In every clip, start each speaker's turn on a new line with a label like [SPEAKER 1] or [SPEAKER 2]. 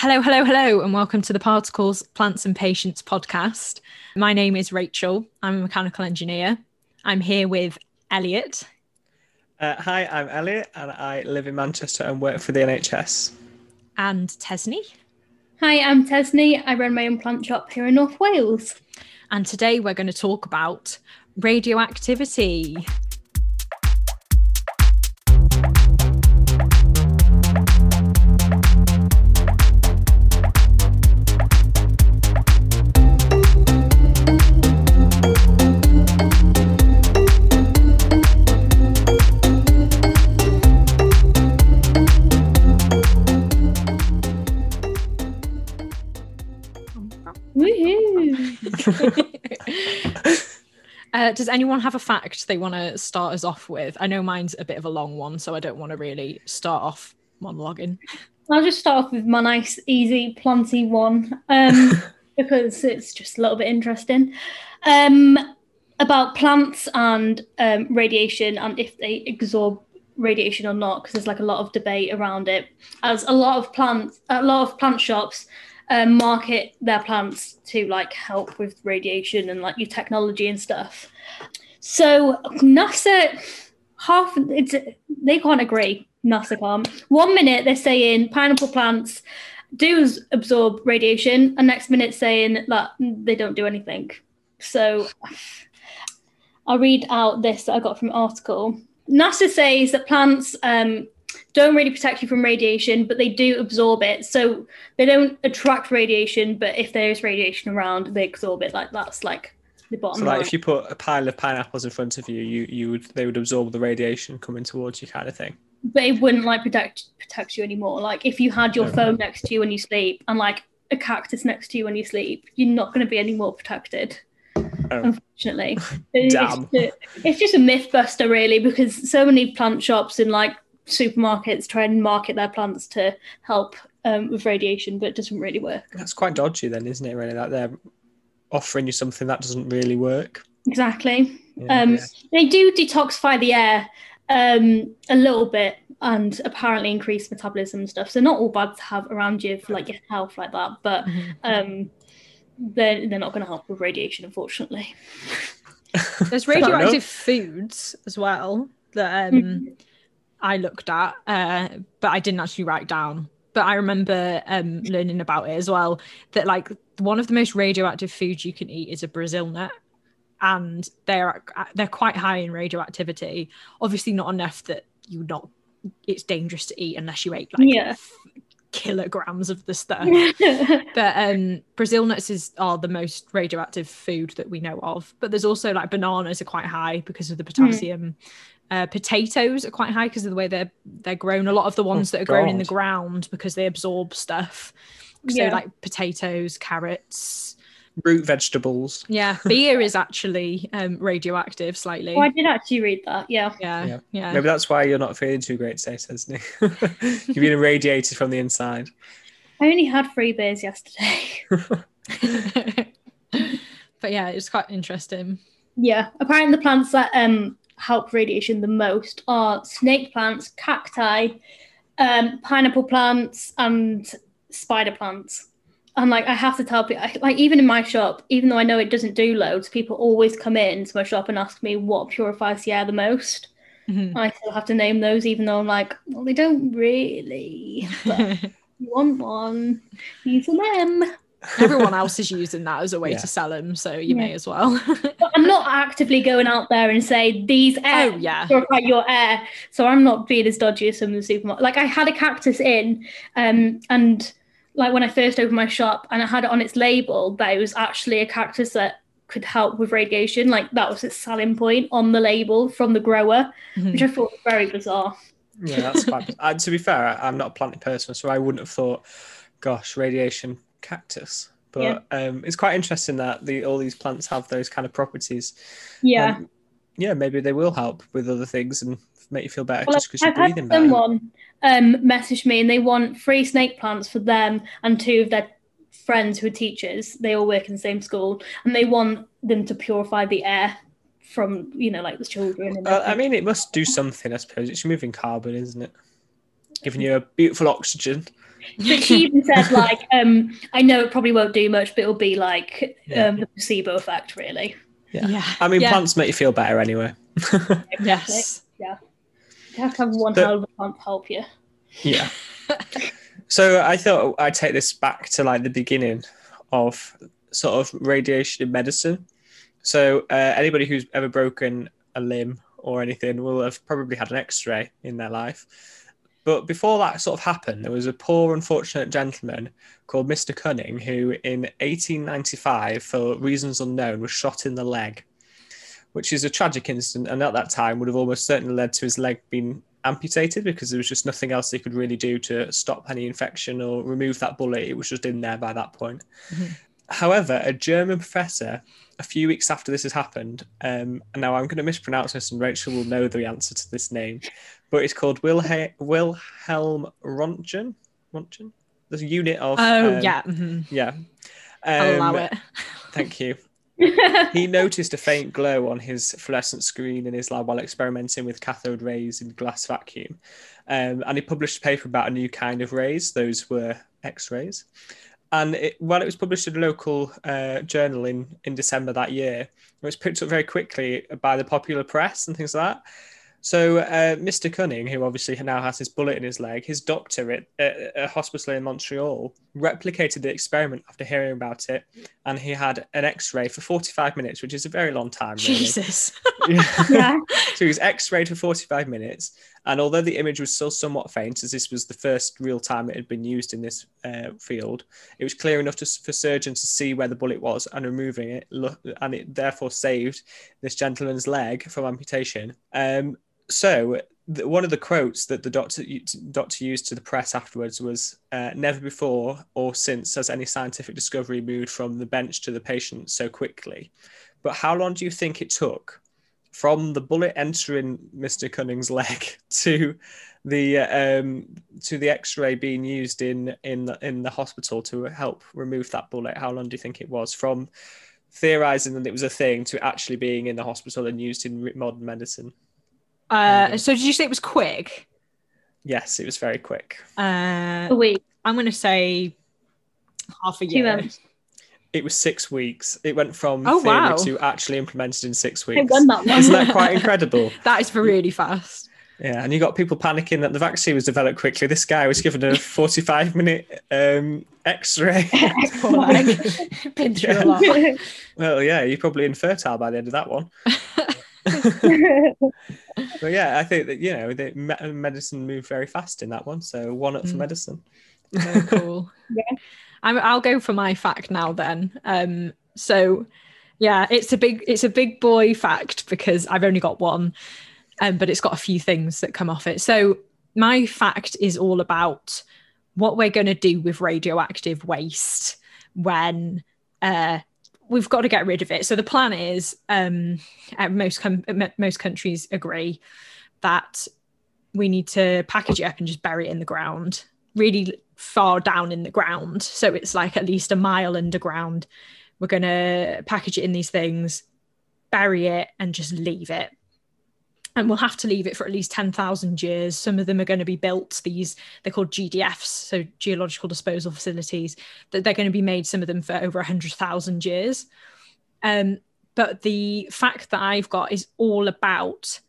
[SPEAKER 1] Hello, hello, hello, and welcome to the Particles, Plants and Patients podcast. My name is Rachel. I'm a mechanical engineer. I'm here with Elliot.
[SPEAKER 2] Uh, hi, I'm Elliot, and I live in Manchester and work for the NHS.
[SPEAKER 1] And Tesney.
[SPEAKER 3] Hi, I'm Tesney. I run my own plant shop here in North Wales.
[SPEAKER 1] And today we're going to talk about radioactivity. Uh, does anyone have a fact they want to start us off with? I know mine's a bit of a long one, so I don't want to really start off monologuing.
[SPEAKER 3] I'll just start off with my nice, easy, planty one um, because it's just a little bit interesting. Um, about plants and um, radiation and if they absorb radiation or not, because there's like a lot of debate around it. As a lot of plants, a lot of plant shops um, market their plants to like help with radiation and like your technology and stuff. So NASA, half it's they can't agree. NASA can't. One minute they're saying pineapple plants do absorb radiation, and next minute saying that they don't do anything. So I'll read out this that I got from an article. NASA says that plants um, don't really protect you from radiation, but they do absorb it. So they don't attract radiation, but if there is radiation around, they absorb it. Like that's like the bottom.
[SPEAKER 2] So, like,
[SPEAKER 3] line.
[SPEAKER 2] if you put a pile of pineapples in front of you, you you would they would absorb the radiation coming towards you, kind of thing.
[SPEAKER 3] But it wouldn't like protect protect you anymore. Like if you had your
[SPEAKER 2] Okay.
[SPEAKER 3] phone next to you when you sleep, and like a cactus next to you when you sleep, you're not going to be any more protected.
[SPEAKER 2] Oh.
[SPEAKER 3] Unfortunately, It's
[SPEAKER 2] Damn.
[SPEAKER 3] just a- it's just a myth buster, really, because so many plant shops and like supermarkets try and market their plants to help um, with radiation, but it doesn't really work.
[SPEAKER 2] That's quite dodgy, then, isn't it? Really, that they're offering you something that doesn't really work.
[SPEAKER 3] Exactly.
[SPEAKER 2] Yeah,
[SPEAKER 3] Um,
[SPEAKER 2] yeah.
[SPEAKER 3] They do detoxify the air um, a little bit and apparently increase metabolism and stuff. So not all bad to have around you for like your health like that, but
[SPEAKER 1] Mhm.
[SPEAKER 3] um, they're they're not going to help with radiation, unfortunately.
[SPEAKER 1] There's radioactive foods as well that um, I looked at, uh, but I didn't actually write down. But I remember um, learning about it as well. That like one of the most radioactive foods you can eat is a Brazil nut, and they're they're quite high in radioactivity. Obviously, not enough that you not it's dangerous to eat unless you ate like
[SPEAKER 3] Yeah.
[SPEAKER 1] f- kilograms of the stuff. but um brazil nuts is are the most radioactive food that we know of but there's also like bananas are quite high because of the potassium uh, potatoes are quite high because of the way they're they're grown a lot of the ones that are grown in the ground because they absorb stuff so
[SPEAKER 3] Yeah.
[SPEAKER 1] like potatoes carrots
[SPEAKER 2] Root vegetables.
[SPEAKER 1] yeah beer is actually um radioactive slightly
[SPEAKER 3] oh, I did actually read that. Yeah.
[SPEAKER 1] yeah
[SPEAKER 2] Yeah.
[SPEAKER 1] yeah,
[SPEAKER 2] Maybe that's why you're not feeling too great today, says Nick. You've been irradiated from the inside.
[SPEAKER 3] I only had three beers yesterday.
[SPEAKER 1] but yeah it's quite interesting
[SPEAKER 3] yeah. Apparently, the plants that um, help radiation the most are snake plants, cacti, um, pineapple plants, and spider plants. And like, I have to tell people, like, even in my shop, even though I know it doesn't do loads, people always come in to my shop and ask me what purifies the air the most.
[SPEAKER 1] Mhm.
[SPEAKER 3] I still have to name those, even though I'm like, well, they don't really. But you want one, use them.
[SPEAKER 1] Everyone else is using that as a way
[SPEAKER 2] Yeah.
[SPEAKER 1] to sell them so you
[SPEAKER 3] Yeah.
[SPEAKER 1] may as well
[SPEAKER 3] But I'm not actively going out there and say these air
[SPEAKER 1] oh yeah
[SPEAKER 3] purify your air. So I'm not being as dodgy as some of the supermarket. Like I had a cactus in, um, and like when I first opened my shop, and I had it on its label that it was actually a cactus that could help with radiation. Like that was its selling point on the label from the grower,
[SPEAKER 1] Mhm.
[SPEAKER 3] which I thought was very bizarre.
[SPEAKER 2] Yeah, that's quite. uh, to be fair, I, I'm not a planted person, so I wouldn't have thought, gosh, radiation cactus. But um, it's quite interesting that the, all these plants have those kind of properties.
[SPEAKER 3] Yeah.
[SPEAKER 2] Um, yeah, maybe they will help with other things and make you feel better
[SPEAKER 3] Well,
[SPEAKER 2] just because you're
[SPEAKER 3] had
[SPEAKER 2] breathing better.
[SPEAKER 3] someone um, message me and they want three snake plants for them and two of their friends who are teachers. They all work in the same school and they want them to purify the air from, you know, like the children. And
[SPEAKER 2] Uh, I mean, it must do something, I suppose. It's removing carbon, isn't it? Giving you a beautiful oxygen.
[SPEAKER 3] But she even said, like, um, I know it probably won't do much, but it'll be like
[SPEAKER 2] Yeah.
[SPEAKER 3] um, the placebo effect, really.
[SPEAKER 2] Yeah.
[SPEAKER 1] Yeah.
[SPEAKER 2] I mean,
[SPEAKER 1] Yeah.
[SPEAKER 2] plants make you feel better anyway.
[SPEAKER 1] Yes.
[SPEAKER 3] You have to have one
[SPEAKER 2] So-
[SPEAKER 3] hell of a plant to help you.
[SPEAKER 2] Yeah. so I thought I'd take this back to like the beginning of sort of radiation in medicine. So uh, anybody who's ever broken a limb or anything will have probably had an X-ray in their life. But before that sort of happened, there was a poor, unfortunate gentleman called Mr. Cunning who, in 1895, for reasons unknown, was shot in the leg, which is a tragic incident, and at that time would have almost certainly led to his leg being amputated because there was just nothing else they could really do to stop any infection or remove that bullet. It was just in there by that point.
[SPEAKER 1] Mhm.
[SPEAKER 2] However, a German professor, a few weeks after this has happened, um, and now I'm going to mispronounce this, and Rachel will know the answer to this name, but it's called Wilhe- Wilhelm Röntgen. Röntgen? There's a unit of.
[SPEAKER 1] Oh
[SPEAKER 2] um,
[SPEAKER 1] yeah. mhm.
[SPEAKER 2] Yeah.
[SPEAKER 1] I'll allow
[SPEAKER 2] Um,
[SPEAKER 1] it.
[SPEAKER 2] Thank you he noticed a faint glow on his fluorescent screen in his lab while experimenting with cathode rays in glass vacuum. Um, and he published a paper about a new kind of rays. Those were X rays. And it, while it was published in a local uh, journal in, in December that year, it was picked up very quickly by the popular press and things like that. So, uh, Mr. Cunning, who obviously now has his bullet in his leg, his doctor at, at a hospital in Montreal replicated the experiment after hearing about it and he had an x-ray for 45 minutes which is a very long time really.
[SPEAKER 1] Jesus.
[SPEAKER 2] Yeah. so he was x-rayed for 45 minutes and although the image was still somewhat faint as this was the first real time it had been used in this uh, field it was clear enough to, for surgeons to see where the bullet was and removing it and it therefore saved this gentleman's leg from amputation um, so one of the quotes that the doctor doctor used to the press afterwards was uh, never before or since has any scientific discovery moved from the bench to the patient so quickly but how long do you think it took from the bullet entering Mr. Cunning's leg to the um, to the X-ray being used in in the, in the hospital to help remove that bullet? How long do you think it was from theorizing that it was a thing to actually being in the hospital and used in modern medicine?
[SPEAKER 1] Uh, so did you say it was quick?
[SPEAKER 2] Yes, it was very quick.
[SPEAKER 1] Uh,
[SPEAKER 3] A week.
[SPEAKER 1] I'm going to say half a
[SPEAKER 3] Two
[SPEAKER 1] year.
[SPEAKER 3] months.
[SPEAKER 2] It was six weeks. It went from
[SPEAKER 1] Oh,
[SPEAKER 2] theory
[SPEAKER 1] wow.
[SPEAKER 2] to actually implemented in six
[SPEAKER 3] I
[SPEAKER 2] weeks.
[SPEAKER 3] won that one.
[SPEAKER 2] Isn't that quite incredible?
[SPEAKER 1] That is really fast.
[SPEAKER 2] Yeah, and you got people panicking that the vaccine was developed quickly. This guy was given a 45 minute um, x ray.
[SPEAKER 1] Poor leg. Been through a lot.
[SPEAKER 2] well, yeah, you're probably infertile by the end of that one. But yeah, I think that, you know, the me- medicine moved very fast in that one. So one up for
[SPEAKER 1] Mm.
[SPEAKER 2] medicine.
[SPEAKER 1] Very cool.
[SPEAKER 3] Yeah.
[SPEAKER 1] I'm, I'll go for my fact now then. Um, so yeah, it's a big it's a big boy fact because I've only got one, um, but it's got a few things that come off it. So my fact is all about what we're going to do with radioactive waste when uh, we've got to get rid of it. So the plan is, um, uh, most com- most countries agree that we need to package it up and just bury it in the ground, really far down in the ground. So it's like at least a mile underground. We're going to package it in these things, bury it, and just leave it. And we'll have to leave it for at least 10,000 years. Some of them are going to be built, these, they're called GDFs, so geological disposal facilities, that they're going to be made, some of them for over 100,000 years. Um, but the fact that I've got is all about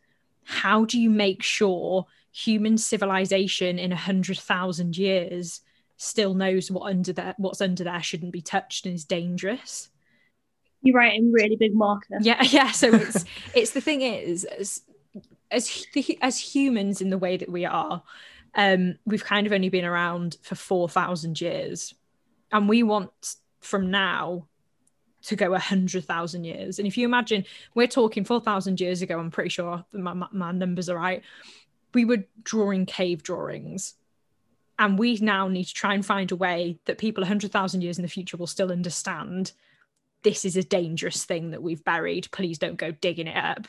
[SPEAKER 1] how do you make sure human civilization in 100,000 years still knows what under there what's under there shouldn't be touched and is dangerous
[SPEAKER 3] You're right, in really big marker.
[SPEAKER 1] yeah yeah so it's it's the thing is as as, as humans in the way that we are um we've kind of only been around for 4000 years and we want from now to go 100,000 years and if you imagine we're talking 4000 years ago I'm pretty sure my, my, my numbers are right we were drawing cave drawings and we now need to try and find a way that people 100,000 years in the future will still understand this is a dangerous thing that we've buried. Please don't go digging it up.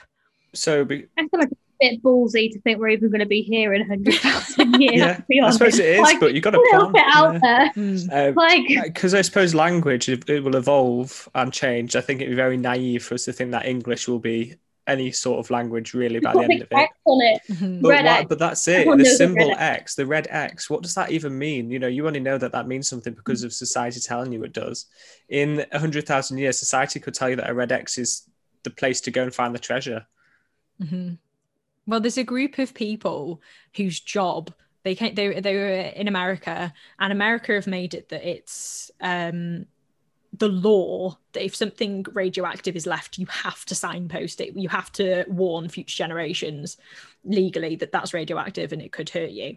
[SPEAKER 2] So, be-
[SPEAKER 3] I feel like it's a bit ballsy to think we're even going to be here in 100,000 years.
[SPEAKER 2] yeah,
[SPEAKER 3] to be
[SPEAKER 2] I suppose it is,
[SPEAKER 3] Like,
[SPEAKER 2] but you've got to
[SPEAKER 3] a little
[SPEAKER 2] plan.
[SPEAKER 3] bit out
[SPEAKER 2] yeah.
[SPEAKER 3] there.
[SPEAKER 1] Mm.
[SPEAKER 2] Um,
[SPEAKER 3] Like,
[SPEAKER 2] because I suppose language it, it will evolve and change. I think it'd be very naive for us to think that English will be any sort of language really by the end of it.
[SPEAKER 3] X on it.
[SPEAKER 1] Mhm.
[SPEAKER 2] But,
[SPEAKER 3] Red
[SPEAKER 2] why-
[SPEAKER 3] X.
[SPEAKER 2] but that's it.
[SPEAKER 3] Everyone
[SPEAKER 2] The
[SPEAKER 3] knows the
[SPEAKER 2] symbol
[SPEAKER 3] X.
[SPEAKER 2] X, the red X. What does that even mean? You know, you only know that that means something because of society telling you it does. In a hundred thousand years, society could tell you that a red X is the place to go and find the treasure.
[SPEAKER 1] Mhm. Well, there's a group of people whose job they came, they they were in America, and America have made it that it's um, the law that if something radioactive is left, you have to signpost it. You have to warn future generations legally that that's radioactive and it could hurt you.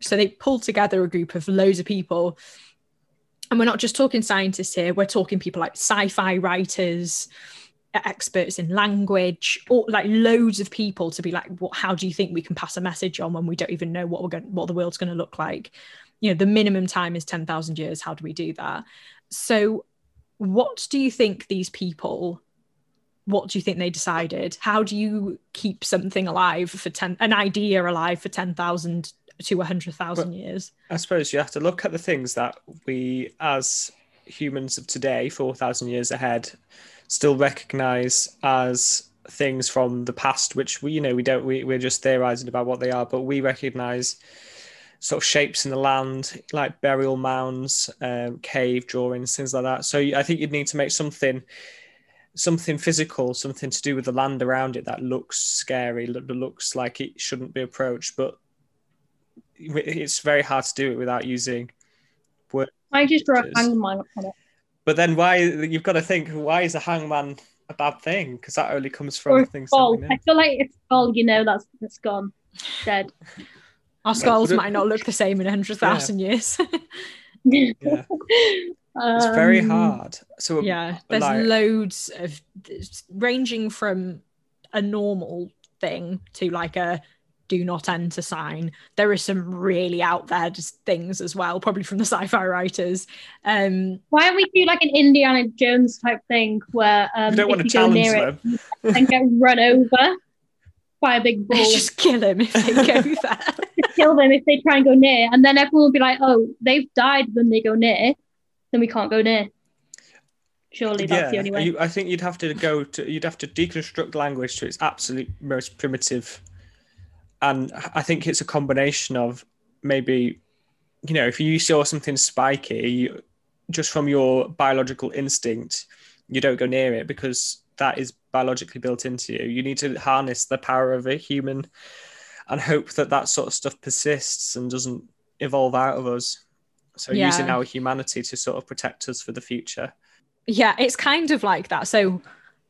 [SPEAKER 1] So they pulled together a group of loads of people. And we're not just talking scientists here, we're talking people like sci fi writers, experts in language, or like loads of people to be like, what, how do you think we can pass a message on when we don't even know what we're going, what the world's going to look like? You know, the minimum time is 10,000 years. How do we do that? So, what do you think these people what do you think they decided how do you keep something alive for 10 an idea alive for 10,000 to 100,000 years
[SPEAKER 2] I suppose you have to look at the things that we, as humans of today, 4,000 years ahead, still recognize as things from the past, which we, you know, we don't, we, we're just theorizing about what they are, but we recognize sort of shapes in the land, like burial mounds, um, cave drawings, things like that. So I think you'd need to make something something physical, something to do with the land around it that looks scary, that looks like it shouldn't be approached, but it's very hard to do it without using words.
[SPEAKER 3] I just draw a hangman on it.
[SPEAKER 2] But then why you've got to think why is a hangman a bad thing? Because that only comes from
[SPEAKER 3] Or
[SPEAKER 2] things that
[SPEAKER 3] skull. I feel like it's skull, you know, that's that's gone. Dead.
[SPEAKER 1] our skulls might not look the same in 100,000 years
[SPEAKER 2] Yeah, it's very
[SPEAKER 3] Um,
[SPEAKER 2] hard. So
[SPEAKER 1] yeah there's
[SPEAKER 2] like-
[SPEAKER 1] loads of ranging from a normal thing to like a do not enter sign there are some really out there just things as well probably from the sci-fi writers um
[SPEAKER 3] Why don't we do like an Indiana Jones type thing where um,
[SPEAKER 2] you don't
[SPEAKER 3] if
[SPEAKER 2] want to
[SPEAKER 3] you go
[SPEAKER 2] challenge
[SPEAKER 3] near
[SPEAKER 2] them.
[SPEAKER 3] it and get run over by a big bull,
[SPEAKER 1] just kill him if they go there
[SPEAKER 3] kill them if they try and go near, and then everyone will be like, "Oh, they've died when they go near, then we can't go near." Surely that's the only way.
[SPEAKER 2] You, I think you'd have to go to you'd have to deconstruct language to its absolute most primitive, and I think it's a combination of maybe, you know, if you saw something spiky, you, just from your biological instinct, you don't go near it because that is biologically built into you. You need to harness the power of a human, and hope that that sort of stuff persists and doesn't evolve out of us. So
[SPEAKER 1] Yeah.
[SPEAKER 2] using our humanity to sort of protect us for the future.
[SPEAKER 1] yeah it's kind of like that so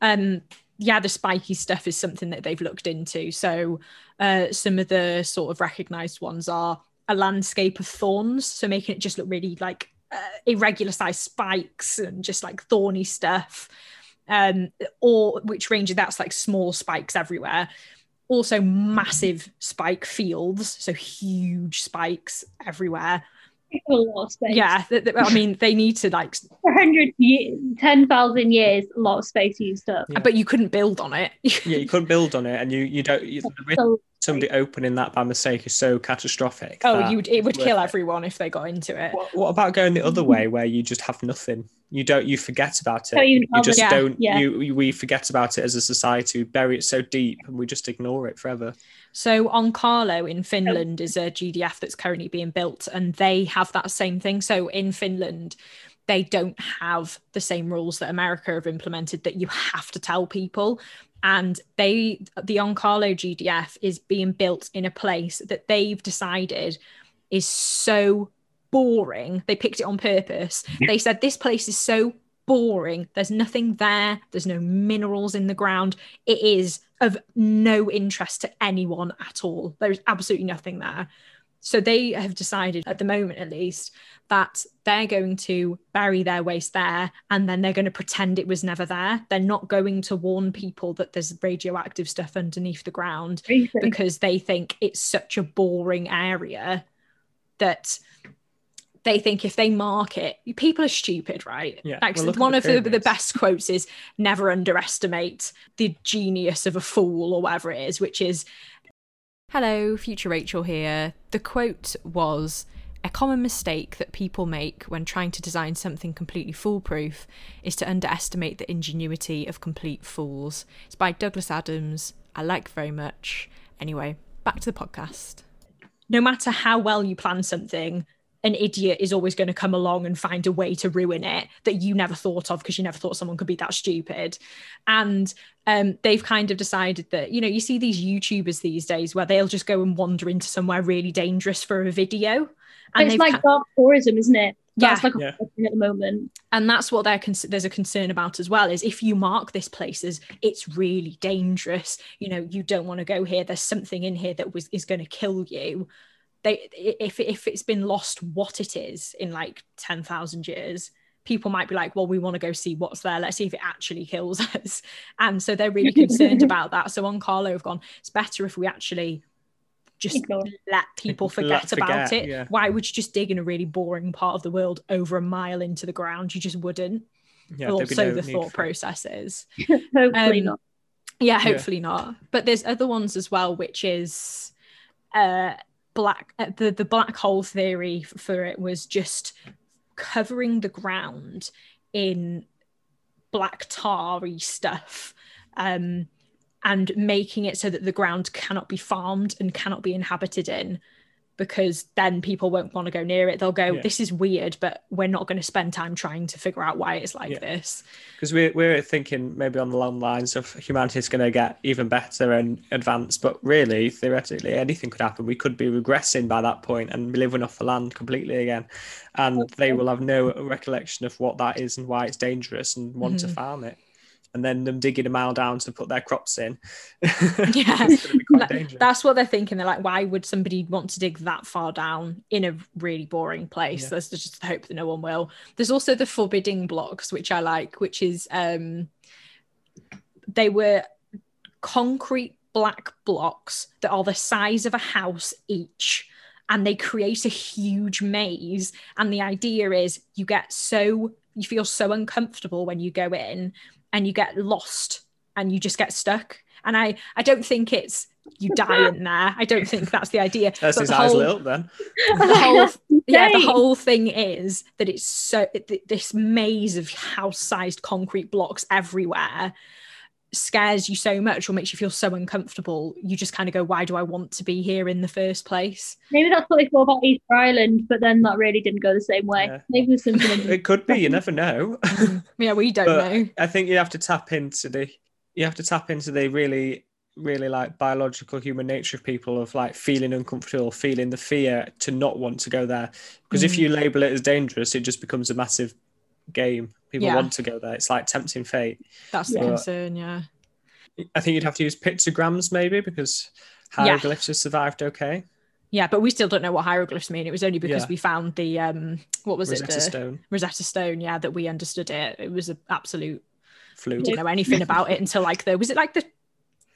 [SPEAKER 1] um yeah the spiky stuff is something that they've looked into so uh some of the sort of recognized ones are a landscape of thorns so making it just look really like uh, irregular sized spikes and just like thorny stuff um or which range that's like small spikes everywhere also massive spike fields so huge spikes everywhere
[SPEAKER 3] a lot of space.
[SPEAKER 1] yeah th- th- i mean they need to like
[SPEAKER 3] 100 years, 10,000 years, a lot of space used up.
[SPEAKER 2] Yeah.
[SPEAKER 1] but you couldn't build on it
[SPEAKER 2] yeah, you couldn't build on it, and you you don't. You, the risk of
[SPEAKER 3] So
[SPEAKER 2] somebody opening that by mistake is so catastrophic.
[SPEAKER 1] Oh,
[SPEAKER 2] that
[SPEAKER 1] you it would kill
[SPEAKER 2] it.
[SPEAKER 1] everyone if they got into it.
[SPEAKER 2] What, what about going the other way, where you just have nothing? You don't. You forget about it.
[SPEAKER 3] Don't
[SPEAKER 2] you just
[SPEAKER 1] Yeah,
[SPEAKER 2] don't.
[SPEAKER 3] yeah.
[SPEAKER 2] You, you we forget about it as a society. We bury it so deep, and we just ignore it forever.
[SPEAKER 1] So Onkalo in Finland is a GDF that's currently being built, and they have that same thing. So in Finland, they don't have the same rules that America have implemented that you have to tell people. And they, the Onkalo GDF is being built in a place that they've decided is so boring. They picked it on purpose. They said this place is so boring. There's nothing there. There's no minerals in the ground. It is of no interest to anyone at all. There's absolutely nothing there. So they have decided, at the moment at least, that they're going to bury their waste there and then they're going to pretend it was never there. They're not going to warn people that there's radioactive stuff underneath the ground because they think it's such a boring area that they think if they mark it, people are stupid, right?
[SPEAKER 2] Yeah,
[SPEAKER 1] Like
[SPEAKER 2] well,
[SPEAKER 1] one
[SPEAKER 2] the
[SPEAKER 1] of the, the best quotes is never underestimate the genius of a fool or whatever it is, which is
[SPEAKER 4] Hello, future Rachel here. The quote was
[SPEAKER 1] A common mistake that people make when trying to design something completely foolproof is to underestimate the ingenuity of complete fools. It's by Douglas Adams. I like very much. Anyway, back to the podcast. No matter how well you plan something, an idiot is always going to come along and find a way to ruin it that you never thought of because you never thought someone could be that stupid. And um, they've kind of decided that, you know, you see these YouTubers these days where they'll just go and wander into somewhere really dangerous for a video.
[SPEAKER 3] And it's like dark tourism, isn't it? That's
[SPEAKER 1] Yeah.
[SPEAKER 3] like a
[SPEAKER 2] Yeah.
[SPEAKER 3] thing at the moment.
[SPEAKER 1] and that's what they're con- there's a concern about as well is if you mark this place as it's really dangerous you know you don't want to go here there's something in here that was is going to kill you they if if it's been lost what it is in like 10,000 years people might be like well we want to go see what's there let's see if it actually kills us and so they're really concerned about that so Onkalo have gone it's better if we actually just
[SPEAKER 3] Ignore
[SPEAKER 1] let people
[SPEAKER 2] Let
[SPEAKER 1] forget about it
[SPEAKER 2] yeah.
[SPEAKER 1] why would you just dig in a really boring part of the world over a mile into the ground you just wouldn't
[SPEAKER 2] Yeah,
[SPEAKER 1] well, so
[SPEAKER 2] no
[SPEAKER 1] the thought
[SPEAKER 2] for it.
[SPEAKER 1] process is.
[SPEAKER 3] Hopefully
[SPEAKER 1] Um,
[SPEAKER 3] not.
[SPEAKER 1] Yeah, hopefully not. But there's other ones as well, which is uh black uh, the the black hole theory for it was just covering the ground in black tarry stuff um and making it so that the ground cannot be farmed and cannot be inhabited in because then people won't want to go near it they'll go
[SPEAKER 2] Yeah.
[SPEAKER 1] this is weird but we're not going to spend time trying to figure out why it's like
[SPEAKER 2] Yeah.
[SPEAKER 1] this
[SPEAKER 2] because we're, we're thinking maybe on the long lines of humanity is going to get even better and advanced but really theoretically anything could happen we could be regressing by that point and living off the land completely again and they will have no recollection of what that is and why it's dangerous and want to
[SPEAKER 1] Mhm.
[SPEAKER 2] farm it and then them digging a mile down to put their crops in
[SPEAKER 1] Yeah.
[SPEAKER 2] it's going to be quite
[SPEAKER 1] Like,
[SPEAKER 2] dangerous
[SPEAKER 1] that's what they're thinking. They're like, why would somebody want to dig that far down in a really boring place?
[SPEAKER 2] Yeah.
[SPEAKER 1] There's just the hope that no one will. There's also the forbidding blocks, which I like, which is um they were concrete black blocks that are the size of a house each. And they create a huge maze. And the idea is you get so you feel so uncomfortable when you go in and you get lost and you just get stuck. And I I don't think it's you die in there. I don't think that's the idea.
[SPEAKER 2] that's
[SPEAKER 1] But
[SPEAKER 2] his
[SPEAKER 1] the
[SPEAKER 2] eyes
[SPEAKER 1] whole-
[SPEAKER 2] lit up then
[SPEAKER 1] the whole yeah the whole thing is that it's so th- this maze of house-sized concrete blocks everywhere scares you so much or makes you feel so uncomfortable you just kind of go why do i want to be here in the first place
[SPEAKER 3] Maybe that's what they thought about Easter Island, but then that really didn't go the same way.
[SPEAKER 2] Yeah.
[SPEAKER 3] Maybe there's something
[SPEAKER 2] it could be you never know
[SPEAKER 1] yeah we don't
[SPEAKER 2] But-
[SPEAKER 1] know
[SPEAKER 2] I think you have to tap into the you have to tap into the really really like biological human nature of people of like feeling uncomfortable, feeling the fear to not want to go there. Because if
[SPEAKER 1] Mm.
[SPEAKER 2] you label it as dangerous, it just becomes a massive game. People
[SPEAKER 1] Yeah.
[SPEAKER 2] want to go there. It's like tempting fate.
[SPEAKER 1] that's the
[SPEAKER 3] Yeah.
[SPEAKER 1] concern yeah
[SPEAKER 2] I think you'd have to use pictograms maybe because
[SPEAKER 1] Yeah.
[SPEAKER 2] hieroglyphs have survived okay.
[SPEAKER 1] yeah but we still don't know what hieroglyphs mean it was only because
[SPEAKER 2] Yeah.
[SPEAKER 1] we found the um what was
[SPEAKER 2] Rosetta
[SPEAKER 1] it the
[SPEAKER 2] Stone,
[SPEAKER 1] rosetta stone yeah that we understood it it was an absolute
[SPEAKER 2] fluke.
[SPEAKER 1] didn't know anything about it until like the was it like the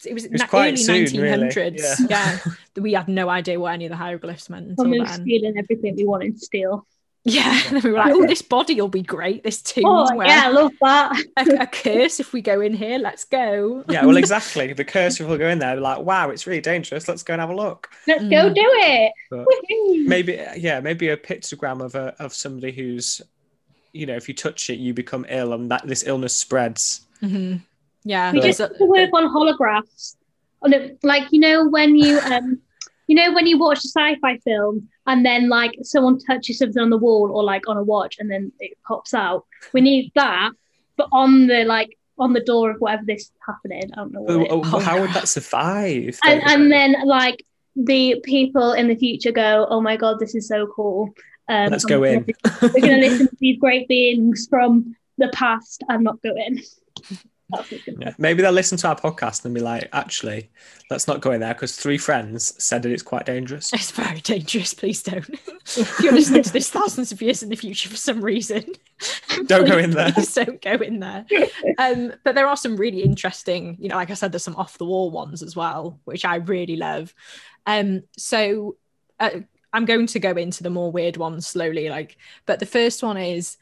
[SPEAKER 1] it was,
[SPEAKER 2] It was
[SPEAKER 1] na-
[SPEAKER 2] quite
[SPEAKER 1] early
[SPEAKER 2] soon, really.
[SPEAKER 1] 1900s yeah. we had no idea what any of the hieroglyphs meant until
[SPEAKER 3] When we were
[SPEAKER 1] then
[SPEAKER 3] stealing everything we wanted to steal.
[SPEAKER 1] Yeah and then we were like oh this body will be great this tomb
[SPEAKER 3] Oh,
[SPEAKER 1] where
[SPEAKER 3] yeah, I love that.
[SPEAKER 1] a, a curse if we go in here let's go
[SPEAKER 2] Yeah, well, exactly. The curse will go in there, like, wow, it's really dangerous. Let's go and have a look.
[SPEAKER 3] Let's go
[SPEAKER 1] Mm.
[SPEAKER 3] do it.
[SPEAKER 2] Maybe yeah maybe a pictogram of a of somebody who's you know if you touch it you become ill and that this illness spreads
[SPEAKER 1] Mhm. yeah
[SPEAKER 3] We
[SPEAKER 1] there's
[SPEAKER 3] just have to work on holographs. On Like you know when you um you know when you watch a sci-fi film and then like someone touches something on the wall or like on a watch and then it pops out. We need that, but on the like on the door of whatever this is happening. I don't know what. it is.
[SPEAKER 2] Oh,
[SPEAKER 1] Oh,
[SPEAKER 2] how would that survive
[SPEAKER 3] and, and then like the people in the future go, "Oh my god, this is so cool." Um,
[SPEAKER 2] let's go in
[SPEAKER 3] We're going to listen to these great beings from the past and not go in. That's what's gonna
[SPEAKER 2] yeah. maybe they'll listen to our podcast and be like actually let's not go in there because three friends said that it's quite dangerous.
[SPEAKER 1] It's very dangerous. Please don't. If you're listening to this thousands of years in the future for some reason.
[SPEAKER 2] Don't go in there.
[SPEAKER 1] please don't go in there. Um but there are some really interesting you know like i said there's some off the wall ones as well which i really love. Um so uh, i'm going to go into the more weird ones slowly like but the first one is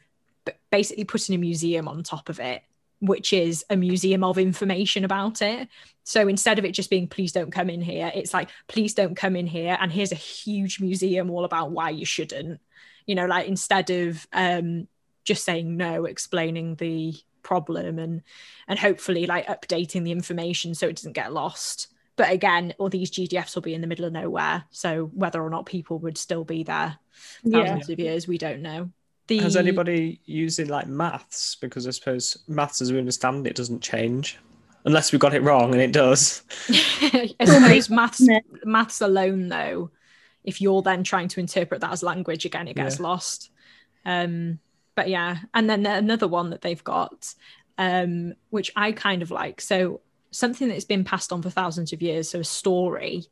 [SPEAKER 1] basically putting a museum on top of it which is a museum of information about it. So instead of it just being please don't come in here, it's like please don't come in here and here's a huge museum all about why you shouldn't. You know, like instead of um just saying no, explaining the problem and and hopefully like updating the information so it doesn't get lost. But again, all these GDFs will be in the middle of nowhere. So whether or not people would still be there thousands of years, we don't know. The
[SPEAKER 2] Has anybody using like maths? Because I suppose maths as we understand it doesn't change. Unless we got it wrong and it does.
[SPEAKER 1] I suppose maths maths alone though, if you're then trying to interpret that as language again, it gets
[SPEAKER 2] Yeah.
[SPEAKER 1] lost. Um, but yeah, and then another one that they've got, um, which I kind of like. So something that's been passed on for thousands of years. So a story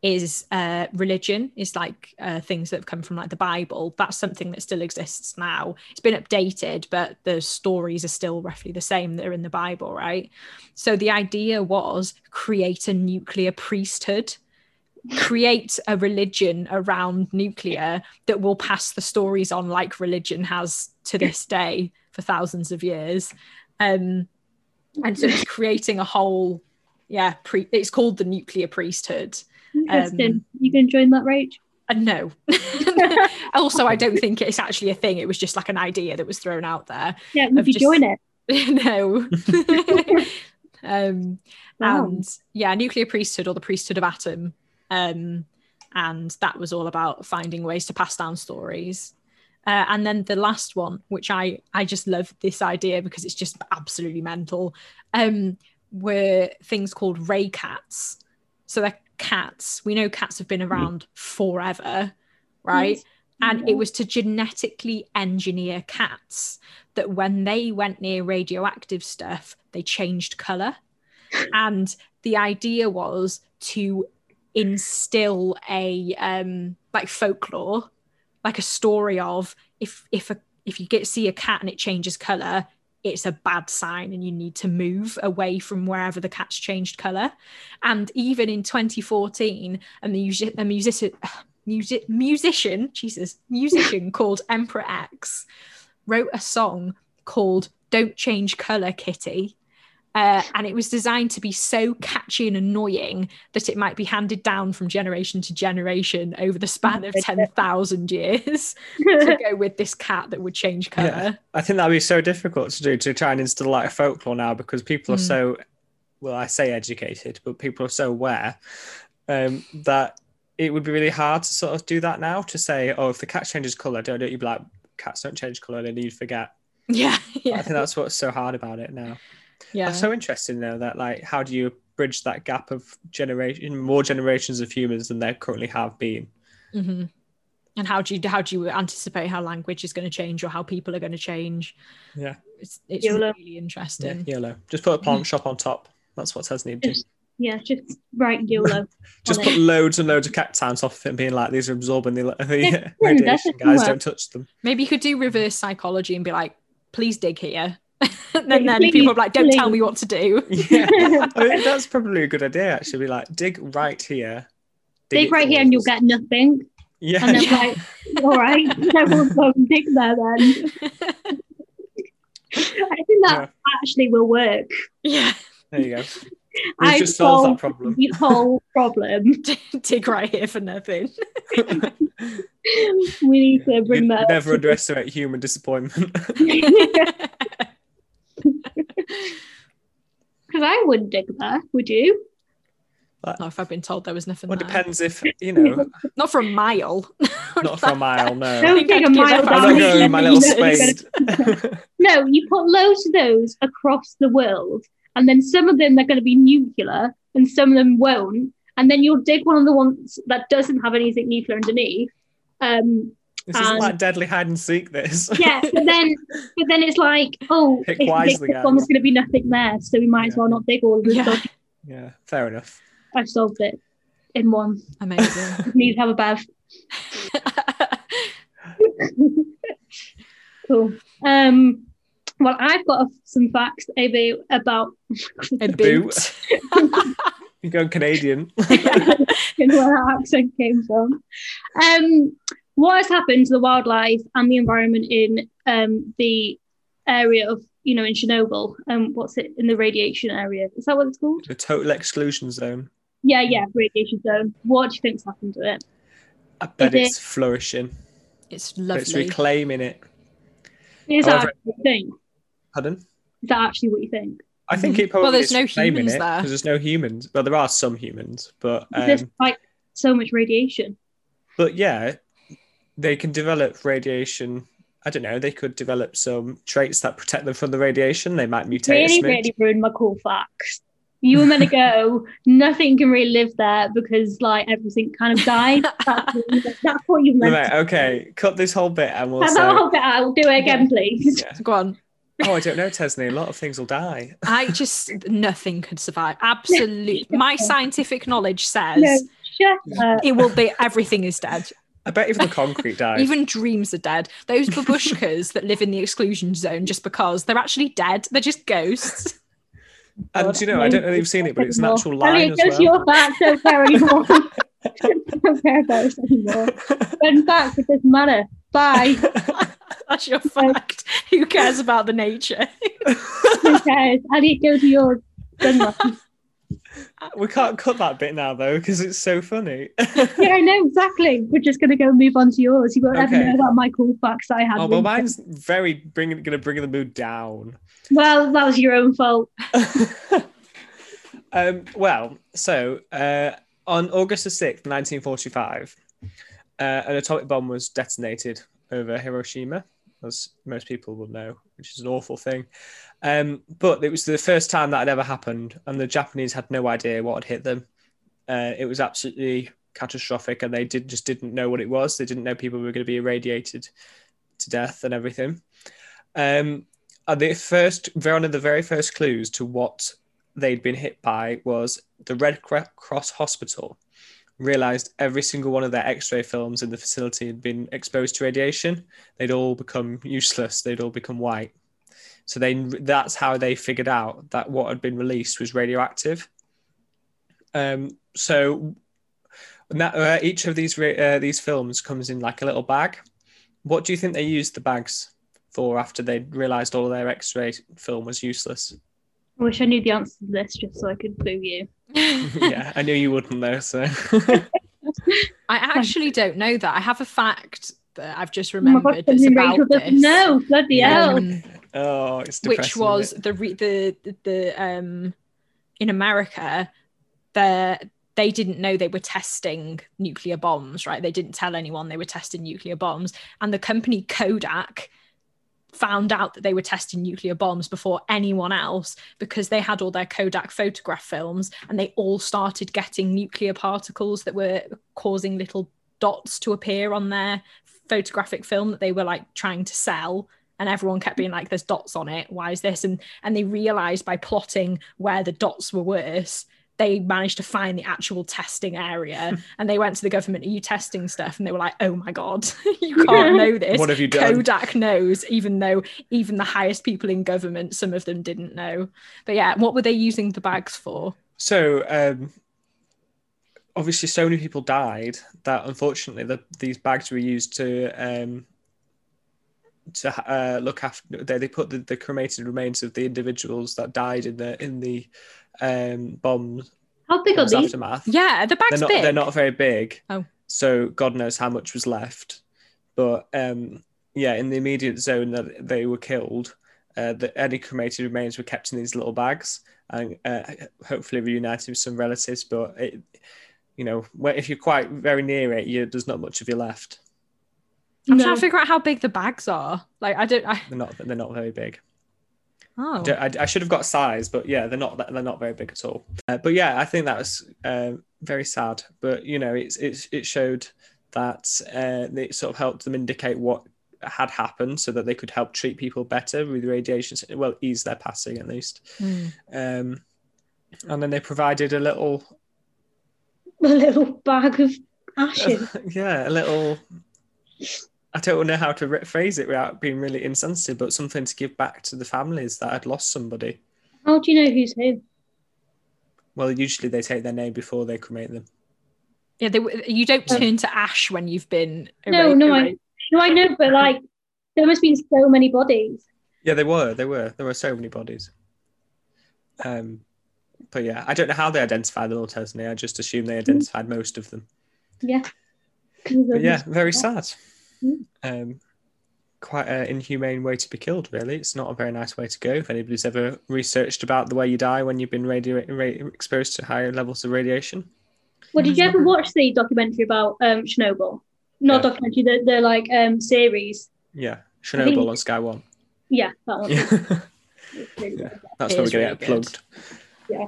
[SPEAKER 1] is uh, religion is like uh, things that have come from like the bible. That's something that still exists now. It's been updated but the stories are still roughly the same that are in the bible right? So the idea was create a nuclear priesthood. Create a religion around nuclear that will pass the stories on like religion has to this day for thousands of years. Um and so it's creating a whole yeah pre- it's called the nuclear priesthood
[SPEAKER 3] Interesting.
[SPEAKER 1] Um,
[SPEAKER 3] you can join that, Rach.
[SPEAKER 1] uh, no. also, I don't think it's actually a thing. It was just like an idea that was thrown out there.
[SPEAKER 3] Yeah, would you
[SPEAKER 1] just-
[SPEAKER 3] join it?
[SPEAKER 1] no. um,
[SPEAKER 3] Wow.
[SPEAKER 1] and yeah, nuclear priesthood or the priesthood of atom. Um, and that was all about finding ways to pass down stories. Uh, and then the last one, which I I just love this idea because it's just absolutely mental, um, were things called ray cats. So they're cats. We know cats have been around forever, right? And it was to genetically engineer cats that when they went near radioactive stuff, they changed color. and the idea was to instill a um like folklore, like a story of if if a if you get see a cat and it changes color, it's a bad sign and you need to move away from wherever the cat's changed color. And even in 2014, a, music, a musician, music, musician, Jesus, musician called Emperor X wrote a song called "Don't Change Color, Kitty." Uh, and it was designed to be so catchy and annoying that it might be handed down from generation to generation over the span of 10,000 years to go with this cat that would change color.
[SPEAKER 2] Yeah. I think that'd be so difficult to do to try and instill like folklore now because people are
[SPEAKER 1] Mm.
[SPEAKER 2] so, well, I say educated, but people are so aware um, that it would be really hard to sort of do that now to say, oh, if the cat changes color, don't, don't you be like, cats don't change color, then you'd forget.
[SPEAKER 1] Yeah, yeah,
[SPEAKER 2] I think that's what's so hard about it now.
[SPEAKER 1] Yeah.
[SPEAKER 2] That's so interesting though that like how do you bridge that gap of generation more generations of humans than there currently have been?
[SPEAKER 1] hmm And how do you how do you anticipate how language is going to change or how people are going to change?
[SPEAKER 2] Yeah.
[SPEAKER 1] it's it's
[SPEAKER 3] YOLO.
[SPEAKER 1] really
[SPEAKER 2] Yeah,
[SPEAKER 1] interesting.
[SPEAKER 2] YOLO. Just put a plant shop on top. That's what Tez need to do.
[SPEAKER 3] Just, yeah, just right YOLO.
[SPEAKER 2] Just put
[SPEAKER 3] it.
[SPEAKER 2] loads and loads of cactans off of it and being like, these are absorbing the, the
[SPEAKER 3] Yeah,
[SPEAKER 2] radiation, guys.
[SPEAKER 3] smart.
[SPEAKER 2] Don't touch them.
[SPEAKER 1] Maybe you could do reverse psychology and be like, please dig here. And then, then
[SPEAKER 3] please,
[SPEAKER 1] people are like, don't tell me what to do.
[SPEAKER 2] Yeah. I mean, that's probably a good idea, actually. Be like, dig right here.
[SPEAKER 3] Dig
[SPEAKER 2] it
[SPEAKER 3] right here and you'll get nothing.
[SPEAKER 2] Yeah.
[SPEAKER 3] And then
[SPEAKER 1] Yeah.
[SPEAKER 3] like, all right, everyone go and dig there then. I think that actually will work.
[SPEAKER 1] yeah,
[SPEAKER 2] There you go. We've
[SPEAKER 3] I
[SPEAKER 2] just solved that problem.
[SPEAKER 3] The whole problem.
[SPEAKER 1] dig right here for nothing.
[SPEAKER 3] We need to
[SPEAKER 2] You
[SPEAKER 3] bring that.
[SPEAKER 2] never
[SPEAKER 3] to-
[SPEAKER 2] underestimate human disappointment.
[SPEAKER 3] Because I wouldn't dig there, would you?
[SPEAKER 1] Not if I've been told there was nothing
[SPEAKER 2] well,
[SPEAKER 1] there.
[SPEAKER 2] depends if, you know,
[SPEAKER 1] Not for a mile.
[SPEAKER 2] not for a mile, no.
[SPEAKER 3] Don't dig a
[SPEAKER 1] I'd give
[SPEAKER 3] mile
[SPEAKER 1] up.
[SPEAKER 2] I'm
[SPEAKER 3] down
[SPEAKER 2] not
[SPEAKER 3] the
[SPEAKER 2] going with my little
[SPEAKER 3] You
[SPEAKER 2] spade.
[SPEAKER 3] No, you put loads of those across the world, and then some of them are going to be nuclear, and some of them won't. And then you'll dig one of the ones that doesn't have anything nuclear underneath. Um,
[SPEAKER 2] This isn't like deadly hide and seek. This.
[SPEAKER 3] yeah, but then, but then it's like, oh,
[SPEAKER 2] Pick
[SPEAKER 3] if
[SPEAKER 2] wisely,
[SPEAKER 3] this one, there's going to be nothing there, so we might as well not dig all of this
[SPEAKER 1] Yeah.
[SPEAKER 3] stuff.
[SPEAKER 2] yeah, fair enough.
[SPEAKER 3] I've solved it in one.
[SPEAKER 1] Amazing.
[SPEAKER 3] Need to have a bath. cool. Um, well, I've got some facts, AB, about
[SPEAKER 1] a
[SPEAKER 2] A
[SPEAKER 1] boot.
[SPEAKER 2] You're going Canadian.
[SPEAKER 3] in where that accent came from. Um, what has happened to the wildlife and the environment in um, the area of you know, in Chernobyl. Um, what's it in the radiation area? Is that what it's called?
[SPEAKER 2] The total exclusion zone.
[SPEAKER 3] Yeah, yeah, radiation zone. What do you think's happened to it?
[SPEAKER 2] I bet
[SPEAKER 3] Is
[SPEAKER 2] it's flourishing.
[SPEAKER 1] It's
[SPEAKER 2] But it's reclaiming it.
[SPEAKER 3] Is that
[SPEAKER 2] However-
[SPEAKER 3] actually what you think?
[SPEAKER 2] Pardon?
[SPEAKER 3] Is that actually what you think?
[SPEAKER 2] I think it probably
[SPEAKER 1] Well, there's
[SPEAKER 2] is
[SPEAKER 1] no
[SPEAKER 2] reclaiming
[SPEAKER 1] humans
[SPEAKER 2] it
[SPEAKER 1] there.
[SPEAKER 2] because there's no humans. Well, there are some humans, but
[SPEAKER 3] There's
[SPEAKER 2] um,
[SPEAKER 3] like so much radiation.
[SPEAKER 2] but yeah, they can develop radiation. I don't know. They could develop some traits that protect them from the radiation. They might mutate. a
[SPEAKER 3] Really,
[SPEAKER 2] smidge.
[SPEAKER 3] really ruined my cool facts. You were meant to go. Nothing can really live there because like everything kind of died. That's, that's what you meant.
[SPEAKER 2] Right, okay, cut this whole bit and we'll
[SPEAKER 3] That's
[SPEAKER 2] say.
[SPEAKER 3] how I'll get out. Do it again, please.
[SPEAKER 2] Yeah.
[SPEAKER 1] Go on.
[SPEAKER 2] Oh, I don't know, Tesney. A lot of things will die.
[SPEAKER 1] I just nothing could survive. Absolutely. My scientific knowledge says
[SPEAKER 3] No,
[SPEAKER 1] it will be everything is dead.
[SPEAKER 2] I bet even the concrete dies.
[SPEAKER 1] Even dreams are dead. Those babushkas that live in the exclusion zone just because they're actually dead. They're just ghosts.
[SPEAKER 2] and you know, I don't know if you've seen it, but it's an actual line
[SPEAKER 3] Elliot,
[SPEAKER 2] as
[SPEAKER 3] just
[SPEAKER 2] well.
[SPEAKER 3] your facts. Don't care anymore. don't care about us anymore. In fact, it doesn't matter. Bye.
[SPEAKER 1] That's your fact. Who cares about the nature?
[SPEAKER 3] Who cares? Elliot, go to your gun
[SPEAKER 2] we can't cut that bit now though because it's so funny.
[SPEAKER 3] Yeah, I know exactly. We're just gonna go move on to yours. You won't ever know about my cool facts I had.
[SPEAKER 2] oh well, mine's very bringing, going to bring the mood down.
[SPEAKER 3] Well, that was your own fault.
[SPEAKER 2] um, well, so uh, on August the 6th, 1945, uh, an atomic bomb was detonated over Hiroshima, as most people will know, which is an awful thing. Um, but it was the first time that had ever happened, and the Japanese had no idea what had hit them. Uh, it was absolutely catastrophic, and they did just didn't know what it was. They didn't know people were going to be irradiated to death and everything. Um, and the first, one of the very first clues to what they'd been hit by was the Red Cross Hospital realized every single one of their x-ray films in the facility had been exposed to radiation. They'd all become useless. They'd all become white. So they that's how they figured out that what had been released was radioactive. Um, so uh, each of these uh, these films comes in like a little bag. What do you think they used the bags for after they realized all their x-ray film was useless?
[SPEAKER 3] I wish I knew the answer to this just so I could boo you.
[SPEAKER 2] yeah, I knew you wouldn't though. So
[SPEAKER 1] I actually don't know that. I have a fact that I've just
[SPEAKER 3] Oh
[SPEAKER 1] remembered
[SPEAKER 3] god,
[SPEAKER 1] that's about
[SPEAKER 3] Rachel doesn't
[SPEAKER 1] this.
[SPEAKER 3] know. Bloody hell.
[SPEAKER 1] Um,
[SPEAKER 2] oh, it's depressing.
[SPEAKER 1] which was the re- the the, the um in America, the they didn't know they were testing nuclear bombs, right? They didn't tell anyone they were testing nuclear bombs, and the company Kodak found out that they were testing nuclear bombs before anyone else because they had all their Kodak photograph films and they all started getting nuclear particles that were causing little dots to appear on their photographic film that they were like trying to sell. And everyone kept being like there's dots on it. Why is this? And and they realized by plotting where the dots were worse they managed to find the actual testing area and they went to the government are you testing stuff and they were like oh my god you can't know this
[SPEAKER 2] What have you done?
[SPEAKER 1] kodak knows even though even the highest people in government some of them didn't know but yeah what were they using the bags for
[SPEAKER 2] So um, obviously, so many people died that unfortunately the, these bags were used to um, to uh, look after. They, they put the, the cremated remains of the individuals that died in the in the um, bombs
[SPEAKER 3] How big are
[SPEAKER 2] bombs
[SPEAKER 3] these?
[SPEAKER 2] aftermath.
[SPEAKER 1] yeah the bags
[SPEAKER 2] they're not
[SPEAKER 1] big
[SPEAKER 2] they're not very big.
[SPEAKER 1] Oh.
[SPEAKER 2] So God knows how much was left. But um yeah, in the immediate zone that they were killed, uh, the any cremated remains were kept in these little bags and uh, hopefully reunited with some relatives. But it, you know, if you're quite very near it, you, there's not much of you left.
[SPEAKER 1] i'm
[SPEAKER 3] No.
[SPEAKER 1] trying to figure out how big the bags are like i don't i
[SPEAKER 2] They're not they're not very big.
[SPEAKER 1] Oh
[SPEAKER 2] I, I- should have got size, but yeah, they're not they're not very big at all. Uh, but yeah, I think that was uh, very sad. But you know, it's it's it showed that uh, it sort of helped them indicate what had happened, so that they could help treat people better with radiation. Well, ease their passing at least.
[SPEAKER 1] Hmm.
[SPEAKER 2] Um, and then they provided a little,
[SPEAKER 3] A little bag of ashes.
[SPEAKER 2] yeah, a little. I don't know how to re- phrase it without being really insensitive, but something to give back to the families that had lost somebody.
[SPEAKER 3] How do you know who's who?
[SPEAKER 2] Well, usually they take their name before they cremate them.
[SPEAKER 1] Yeah, they, you don't turn to ash when you've been.
[SPEAKER 3] No,
[SPEAKER 1] era-
[SPEAKER 3] no, I- No, I know, but like there must be so many bodies.
[SPEAKER 2] Yeah, they were. They were. There were so many bodies. Um, but yeah, I don't know how they identified them all, Tesney. I just assume they identified most of them.
[SPEAKER 3] Yeah.
[SPEAKER 2] But yeah, very sad. Um, quite an inhumane way to be killed, really. It's not a very nice way to go. If anybody's ever researched about the way you die when you've been radio ra- exposed to higher levels of radiation,
[SPEAKER 3] Well, did you ever watch the documentary about um, Chernobyl? Not
[SPEAKER 2] Yeah.
[SPEAKER 3] documentary, the, the like um series.
[SPEAKER 2] yeah, Chernobyl on Sky One.
[SPEAKER 3] Yeah, that one.
[SPEAKER 2] Yeah,
[SPEAKER 3] really
[SPEAKER 2] Yeah. that's
[SPEAKER 1] It
[SPEAKER 2] where we're
[SPEAKER 1] is
[SPEAKER 2] going
[SPEAKER 1] really
[SPEAKER 2] to get plugged.
[SPEAKER 3] Yeah.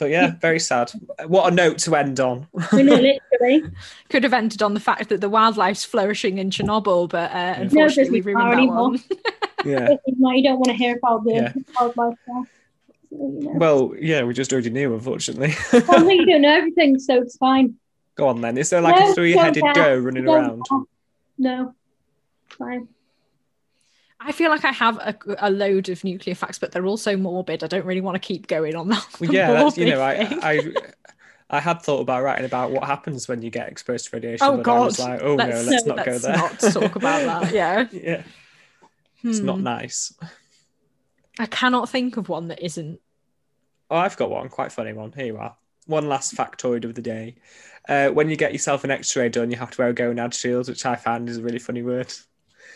[SPEAKER 2] Yeah. But yeah, very sad. What a note to end on.
[SPEAKER 3] We literally.
[SPEAKER 1] Could have ended on the fact that the wildlife's flourishing in Chernobyl, but uh,
[SPEAKER 3] No,
[SPEAKER 1] unfortunately, we ruined that
[SPEAKER 3] anymore.
[SPEAKER 1] one.
[SPEAKER 2] yeah.
[SPEAKER 3] You don't want to hear about the
[SPEAKER 2] Yeah.
[SPEAKER 3] wildlife there. You know.
[SPEAKER 2] Well, yeah, we just already knew, unfortunately.
[SPEAKER 3] Well, no, you don't know everything, so it's fine.
[SPEAKER 2] Go on then. Is there like
[SPEAKER 3] No,
[SPEAKER 2] a three-headed
[SPEAKER 3] don't
[SPEAKER 2] doe running around?
[SPEAKER 3] care. No, fine.
[SPEAKER 1] I feel like I have a, a load of nuclear facts, but they're also morbid. I don't really want to keep going on that.
[SPEAKER 2] Well, yeah, that's, you know, I. I, I had thought about writing about what happens when you get exposed to radiation,
[SPEAKER 1] oh
[SPEAKER 2] but
[SPEAKER 1] God!
[SPEAKER 2] I was like, oh no, let's not go
[SPEAKER 1] let's
[SPEAKER 2] there.
[SPEAKER 1] not talk about that. Yeah,
[SPEAKER 2] yeah, it's not
[SPEAKER 1] Hmm.
[SPEAKER 2] nice.
[SPEAKER 1] I cannot think of one that isn't.
[SPEAKER 2] Oh, I've got one, quite funny one. Here you are. One last factoid of the day. Uh, when you get yourself an X-ray done, you have to wear a gonad shield, which I found is a really funny word.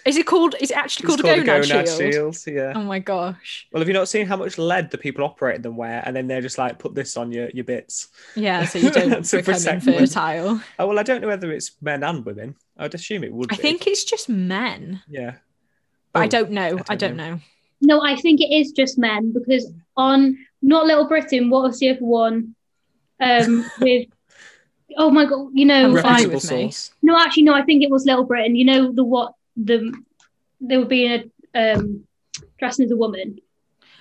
[SPEAKER 1] Is it called? Is it actually
[SPEAKER 2] It's
[SPEAKER 1] called, a gonad, shield?
[SPEAKER 2] Yeah.
[SPEAKER 1] Oh my gosh!
[SPEAKER 2] Well, have you not seen how much lead the people operating them wear, and then they're just like put this on your, your bits?
[SPEAKER 1] Yeah, so you don't
[SPEAKER 2] To
[SPEAKER 1] become
[SPEAKER 2] protect them.
[SPEAKER 1] infertile.
[SPEAKER 2] Oh well, I don't know whether it's men and women. I'd assume it would.
[SPEAKER 1] I
[SPEAKER 2] be.
[SPEAKER 1] think it's just men,
[SPEAKER 2] Yeah.
[SPEAKER 1] but I
[SPEAKER 2] Oh,
[SPEAKER 1] don't know. I
[SPEAKER 2] don't
[SPEAKER 1] don't, know.
[SPEAKER 3] No, I think it is just men because on not Little Britain, what was the other one? Um, with oh my god, you know,
[SPEAKER 1] Come
[SPEAKER 3] like,
[SPEAKER 1] fly
[SPEAKER 2] reputable
[SPEAKER 1] with
[SPEAKER 2] source.
[SPEAKER 3] no, actually, no, I think it was Little Britain. You know the what the they were being a um dressing as a woman,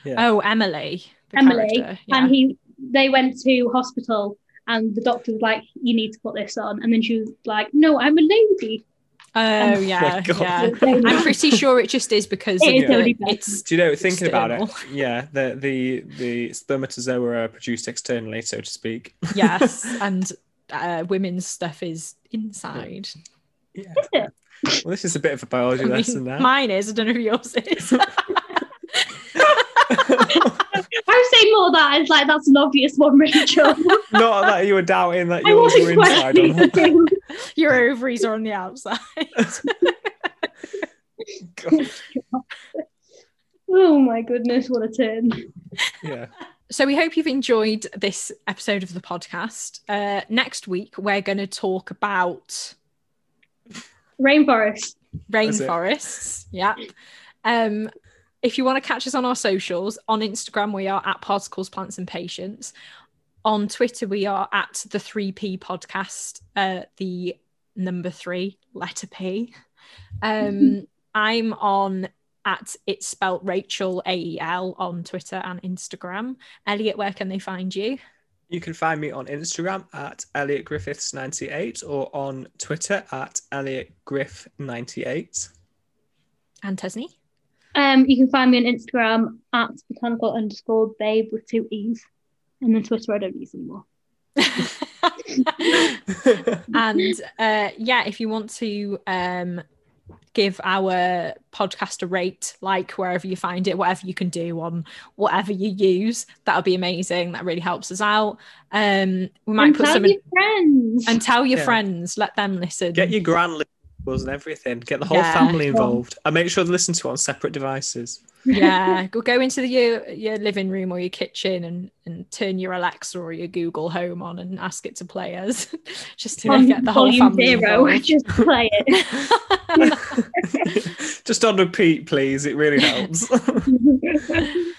[SPEAKER 1] Oh, Emily.
[SPEAKER 3] Emily,
[SPEAKER 1] yeah.
[SPEAKER 3] and he they went to hospital. And the doctor was like, "You need to put this on," and then she was like, "No, I'm a lady."
[SPEAKER 1] Oh yeah,
[SPEAKER 2] God.
[SPEAKER 1] yeah.
[SPEAKER 3] I'm
[SPEAKER 1] I'm pretty sure it just is because
[SPEAKER 3] It
[SPEAKER 1] of the- it's
[SPEAKER 2] Do you know? Thinking about it, yeah, the the the spermatozoa are produced externally, so to speak.
[SPEAKER 1] yes, and uh, women's stuff is inside.
[SPEAKER 2] Yeah.
[SPEAKER 3] Is it?
[SPEAKER 2] Well, this is a bit of a biology
[SPEAKER 1] I mean,
[SPEAKER 2] lesson now.
[SPEAKER 1] mine is. I don't know if yours is.
[SPEAKER 3] I was saying more that it's like that's an obvious one, Rachel.
[SPEAKER 2] Not that you were doubting that
[SPEAKER 3] I
[SPEAKER 2] yours were inside or
[SPEAKER 3] questioning
[SPEAKER 2] not.
[SPEAKER 3] the
[SPEAKER 1] Your ovaries are on the outside.
[SPEAKER 2] God.
[SPEAKER 3] Oh my goodness, what a turn.
[SPEAKER 2] Yeah.
[SPEAKER 1] So we hope you've enjoyed this episode of the podcast. Uh, next week we're going to talk about
[SPEAKER 3] Rainforest.
[SPEAKER 1] Rainforests. Yeah. Um, if you want to catch us on our socials, on Instagram we are at Particles, Plants and Patients. On Twitter we are at the 3P podcast, uh, the number three, letter P. Um, I'm on at it's spelt Rachel AEL on Twitter and Instagram. Elliot, where can they find you?
[SPEAKER 2] You can find me on Instagram at Elliot Griffiths98 or on Twitter at Elliot Griff98.
[SPEAKER 1] And Tesney?
[SPEAKER 3] Um, you can find me on Instagram at botanical underscore babe with two E's. And then Twitter I don't use anymore.
[SPEAKER 1] and uh, yeah, if you want to um, give our podcast a rate, like wherever you find it, whatever you can do on whatever you use, that would be amazing. That really helps us out. Um, we might
[SPEAKER 3] and
[SPEAKER 1] put
[SPEAKER 3] tell
[SPEAKER 1] some in-
[SPEAKER 3] your friends.
[SPEAKER 1] and tell your
[SPEAKER 2] Yeah.
[SPEAKER 1] friends, let them listen.
[SPEAKER 2] Get your grand and everything. Get the whole
[SPEAKER 1] Yeah.
[SPEAKER 2] family involved. And make sure to listen to it on separate devices.
[SPEAKER 1] Yeah, go go into the, your your living room or your kitchen and and turn your Alexa or your Google Home on and ask it to play us, just to
[SPEAKER 3] on
[SPEAKER 1] get the whole
[SPEAKER 3] volume
[SPEAKER 1] family
[SPEAKER 3] zero,
[SPEAKER 1] involved.
[SPEAKER 3] just play it.
[SPEAKER 2] Just on repeat, please. It really helps.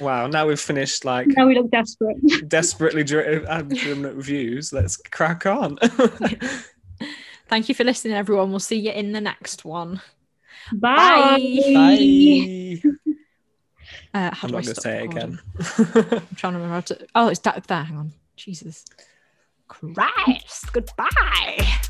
[SPEAKER 2] wow. Now we've finished like
[SPEAKER 3] now we look desperate.
[SPEAKER 2] desperately dri- uh, driven up reviews. Let's crack on.
[SPEAKER 1] Thank you for listening, everyone. We'll see you in the next one.
[SPEAKER 3] Bye.
[SPEAKER 2] Bye.
[SPEAKER 1] Uh, how
[SPEAKER 2] I'm
[SPEAKER 1] do
[SPEAKER 2] not going to say it again.
[SPEAKER 1] I'm trying to remember how to. Oh, it's that there. Hang on. Jesus Christ. Goodbye.